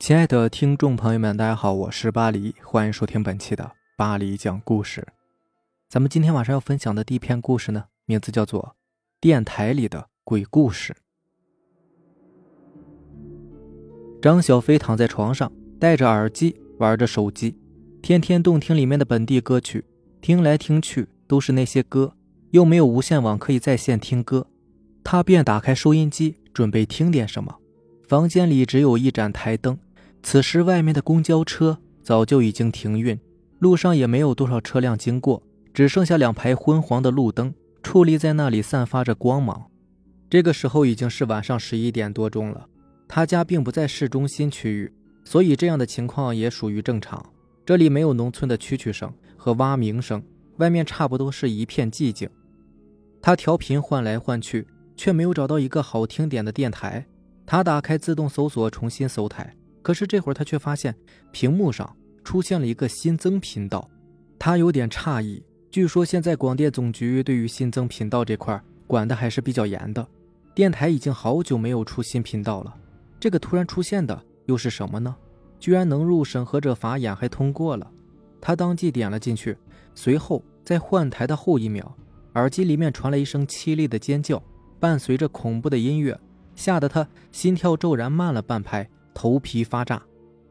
亲爱的听众朋友们，大家好，我是巴黎，欢迎收听本期的巴黎讲故事。咱们今天晚上要分享的第一篇故事呢，名字叫做《电台里的鬼故事》。张小飞躺在床上，戴着耳机玩着手机，天天动听里面的本地歌曲，听来听去都是那些歌，又没有无线网可以在线听歌，他便打开收音机准备听点什么。房间里只有一盏台灯。此时，外面的公交车早就已经停运，路上也没有多少车辆经过，只剩下两排昏黄的路灯矗立在那里，散发着光芒。这个时候已经是晚上十一点多钟了。他家并不在市中心区域，所以这样的情况也属于正常。这里没有农村的蛐蛐声和蛙鸣声，外面差不多是一片寂静。他调频换来换去，却没有找到一个好听点的电台。他打开自动搜索，重新搜台。可是这会儿他却发现屏幕上出现了一个新增频道，他有点诧异。据说现在广电总局对于新增频道这块管的还是比较严的，电台已经好久没有出新频道了。这个突然出现的又是什么呢？居然能入审核者法眼，还通过了。他当即点了进去，随后在换台的后一秒，耳机里面传来一声凄厉的尖叫，伴随着恐怖的音乐，吓得他心跳骤然慢了半拍。头皮发炸，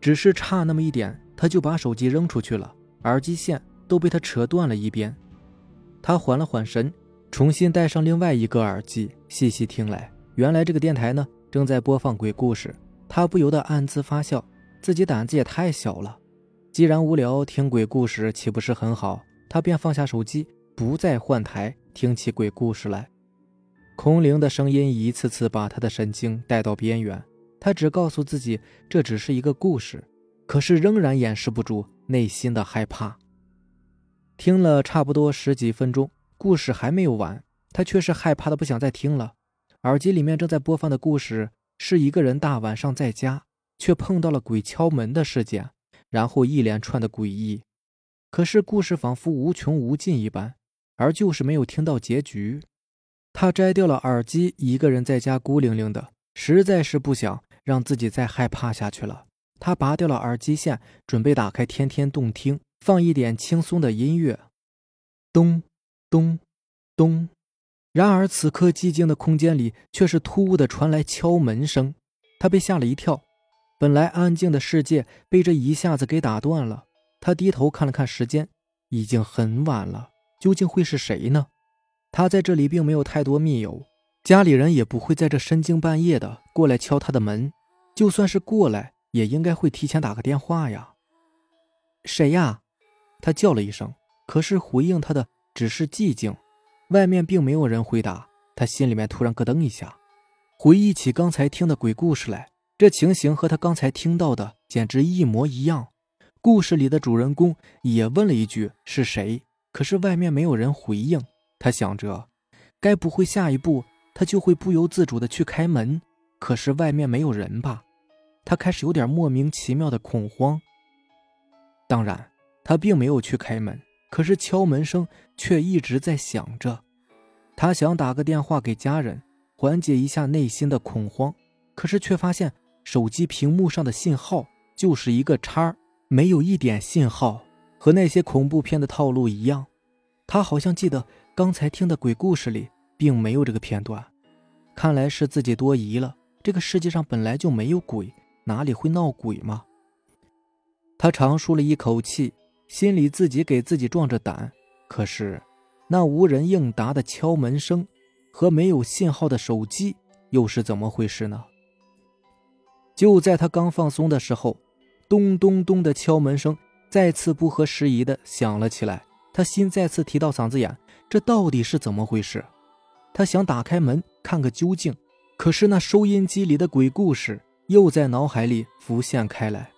只是差那么一点，他就把手机扔出去了，耳机线都被他扯断了一边。他缓了缓神，重新戴上另外一个耳机，细细听来，原来这个电台呢正在播放鬼故事。他不由得暗自发笑，自己胆子也太小了。既然无聊，听鬼故事岂不是很好？他便放下手机，不再换台，听起鬼故事来。空灵的声音一次次把他的神经带到边缘。他只告诉自己这只是一个故事，可是仍然掩饰不住内心的害怕。听了差不多十几分钟，故事还没有完，他却是害怕的不想再听了。耳机里面正在播放的故事是一个人大晚上在家，却碰到了鬼敲门的事件，然后一连串的诡异。可是故事仿佛无穷无尽一般，而就是没有听到结局。他摘掉了耳机，一个人在家孤零零的，实在是不想。让自己再害怕下去了。他拔掉了耳机线，准备打开天天动听，放一点轻松的音乐。咚，咚，咚。然而此刻寂静的空间里却是突兀的传来敲门声。他被吓了一跳，本来安静的世界被这一下子给打断了。他低头看了看时间，已经很晚了。究竟会是谁呢？他在这里并没有太多密友，家里人也不会在这深更半夜的过来敲他的门。就算是过来，也应该会提前打个电话呀。谁呀？他叫了一声，可是回应他的只是寂静，外面并没有人回答。他心里面突然咯噔一下，回忆起刚才听的鬼故事来，这情形和他刚才听到的简直一模一样。故事里的主人公也问了一句是谁，可是外面没有人回应。他想着，该不会下一步他就会不由自主的去开门，可是外面没有人吧？他开始有点莫名其妙的恐慌。当然，他并没有去开门，可是敲门声却一直在响着。他想打个电话给家人，缓解一下内心的恐慌，可是却发现手机屏幕上的信号就是一个叉，没有一点信号，和那些恐怖片的套路一样。他好像记得刚才听的鬼故事里并没有这个片段，看来是自己多疑了。这个世界上本来就没有鬼。哪里会闹鬼吗？他长舒了一口气，心里自己给自己壮着胆。可是，那无人应答的敲门声和没有信号的手机又是怎么回事呢？就在他刚放松的时候，咚咚咚的敲门声再次不合时宜的响了起来。他心再次提到嗓子眼，这到底是怎么回事？他想打开门看个究竟，可是那收音机里的鬼故事。又在脑海里浮现开来，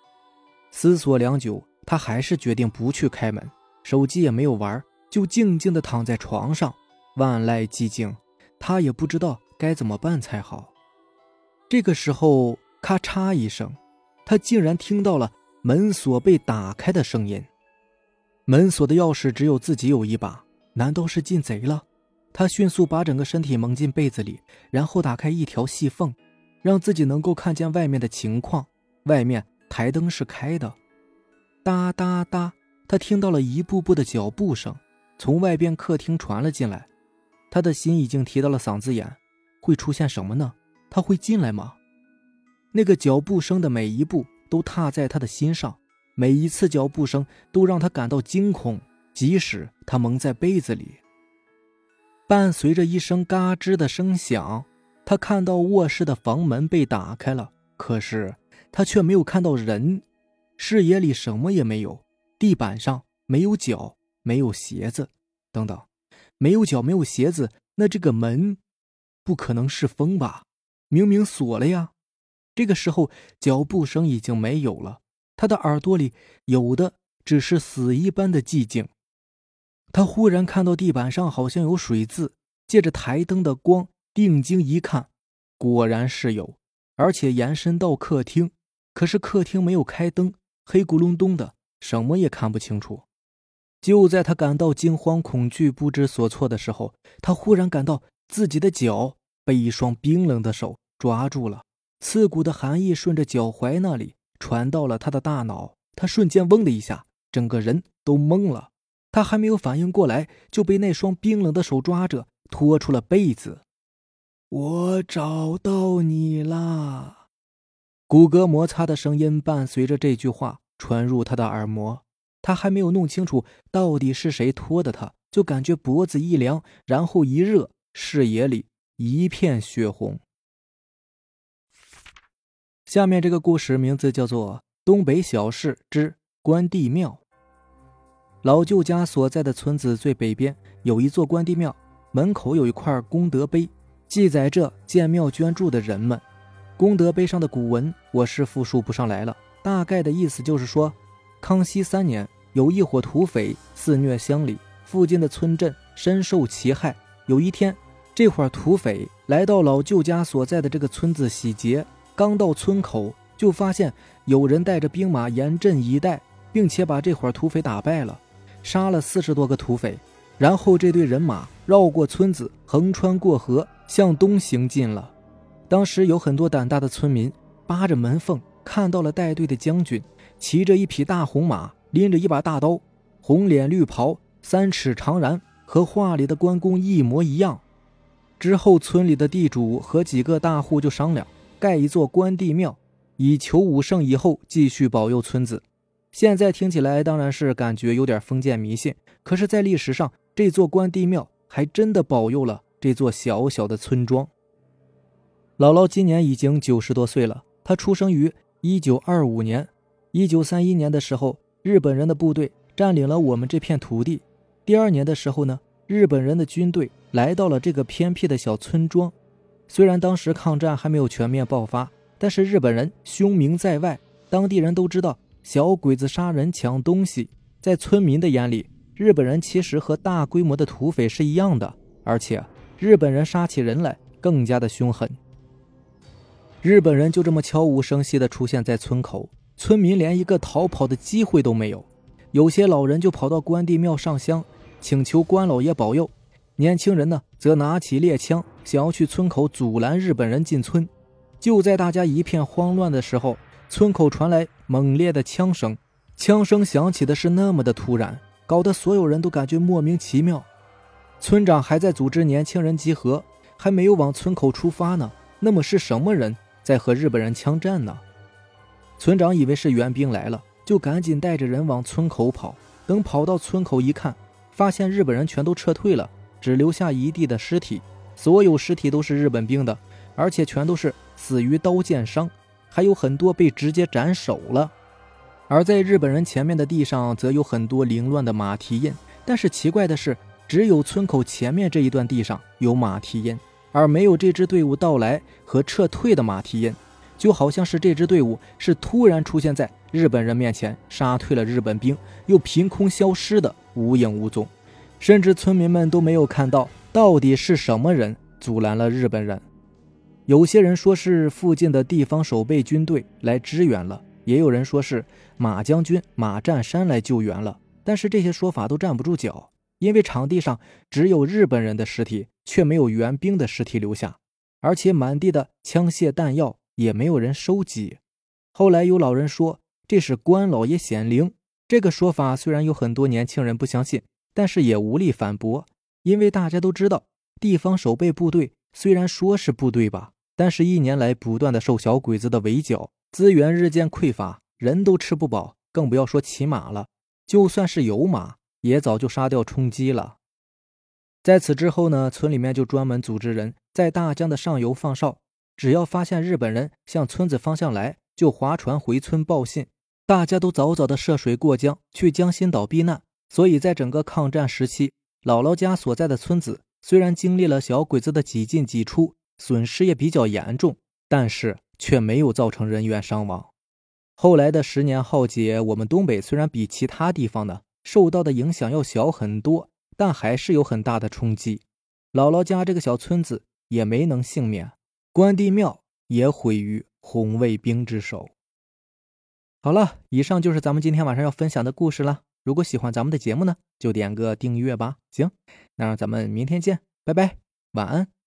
思索良久，他还是决定不去开门，手机也没有玩，就静静的躺在床上，万籁寂静，他也不知道该怎么办才好。这个时候，咔嚓一声，他竟然听到了门锁被打开的声音。门锁的钥匙只有自己有一把，难道是进贼了？他迅速把整个身体蒙进被子里，然后打开一条细缝。让自己能够看见外面的情况。外面台灯是开的。哒哒哒，他听到了一步步的脚步声从外边客厅传了进来，他的心已经提到了嗓子眼，会出现什么呢？他会进来吗？那个脚步声的每一步都踏在他的心上，每一次脚步声都让他感到惊恐，即使他蒙在被子里。伴随着一声嘎吱的声响，他看到卧室的房门被打开了，可是他却没有看到人。视野里什么也没有，地板上没有脚，没有鞋子，等等，没有脚，没有鞋子，那这个门不可能是风吧？明明锁了呀！这个时候，脚步声已经没有了，他的耳朵里有的只是死一般的寂静。他忽然看到地板上好像有水渍，借着台灯的光定睛一看，果然是有，而且延伸到客厅。可是客厅没有开灯。黑咕隆咚的，什么也看不清楚。就在他感到惊慌、恐惧、不知所措的时候，他忽然感到自己的脚被一双冰冷的手抓住了，刺骨的寒意顺着脚踝那里传到了他的大脑。他瞬间“嗡”的一下，整个人都懵了。他还没有反应过来，就被那双冰冷的手抓着，拖出了被子。我找到你啦！骨骼摩擦的声音伴随着这句话传入他的耳膜，他还没有弄清楚到底是谁拖的他，就感觉脖子一凉，然后一热，视野里一片血红。下面这个故事名字叫做《东北小事之关帝庙》。老舅家所在的村子最北边有一座关帝庙，门口有一块功德碑，记载着建庙捐助的人们。功德碑上的古文我是复述不上来了，大概的意思就是说，康熙三年有一伙土匪肆虐乡里，附近的村镇深受其害。有一天，这伙土匪来到老舅家所在的这个村子洗劫，刚到村口就发现有人带着兵马严阵以待，并且把这伙土匪打败了，杀了四十多个土匪。然后这队人马绕过村子，横穿过河，向东行进了。当时有很多胆大的村民扒着门缝看到了带队的将军骑着一匹大红马，拎着一把大刀，红脸绿袍，三尺长髯，和画里的关公一模一样。之后，村里的地主和几个大户就商量盖一座关帝庙，以求武圣以后继续保佑村子。现在听起来当然是感觉有点封建迷信，可是，在历史上，这座关帝庙还真的保佑了这座小小的村庄。姥姥今年已经九十多岁了。她出生于一九二五年，一九三一年的时候，日本人的部队占领了我们这片土地。第二年的时候呢，日本人的军队来到了这个偏僻的小村庄。虽然当时抗战还没有全面爆发，但是日本人凶名在外，当地人都知道小鬼子杀人抢东西。在村民的眼里，日本人其实和大规模的土匪是一样的，而且日本人杀起人来更加的凶狠。日本人就这么悄无声息地出现在村口，村民连一个逃跑的机会都没有。有些老人就跑到关帝庙上香，请求关老爷保佑；年轻人呢，则拿起猎枪，想要去村口阻拦日本人进村。就在大家一片慌乱的时候，村口传来猛烈的枪声，枪声响起的是那么的突然，搞得所有人都感觉莫名其妙。村长还在组织年轻人集合，还没有往村口出发呢。那么是什么人？在和日本人枪战呢，村长以为是援兵来了，就赶紧带着人往村口跑。等跑到村口一看，发现日本人全都撤退了，只留下一地的尸体。所有尸体都是日本兵的，而且全都是死于刀剑伤，还有很多被直接斩首了。而在日本人前面的地上，则有很多凌乱的马蹄印。但是奇怪的是，只有村口前面这一段地上有马蹄印。而没有这支队伍到来和撤退的马蹄印，就好像是这支队伍是突然出现在日本人面前，杀退了日本兵，又凭空消失的无影无踪，甚至村民们都没有看到到底是什么人阻拦了日本人。有些人说是附近的地方守备军队来支援了，也有人说是马将军马占山来救援了，但是这些说法都站不住脚。因为场地上只有日本人的尸体，却没有援兵的尸体留下，而且满地的枪械弹药也没有人收集。后来有老人说，这是关老爷显灵。这个说法虽然有很多年轻人不相信，但是也无力反驳，因为大家都知道，地方守备部队虽然说是部队吧，但是一年来不断的受小鬼子的围剿，资源日渐匮乏，人都吃不饱，更不要说骑马了。就算是有马，也早就杀掉充饥了。在此之后呢，村里面就专门组织人在大江的上游放哨，只要发现日本人向村子方向来，就划船回村报信。大家都早早的涉水过江去江心岛避难。所以在整个抗战时期，姥姥家所在的村子虽然经历了小鬼子的几进几出，损失也比较严重，但是却没有造成人员伤亡。后来的十年浩劫，我们东北虽然比其他地方呢受到的影响要小很多。但还是有很大的冲击，姥姥家这个小村子也没能幸免，关帝庙也毁于红卫兵之手。好了，以上就是咱们今天晚上要分享的故事了。如果喜欢咱们的节目呢，就点个订阅吧。行，那让咱们明天见，拜拜，晚安。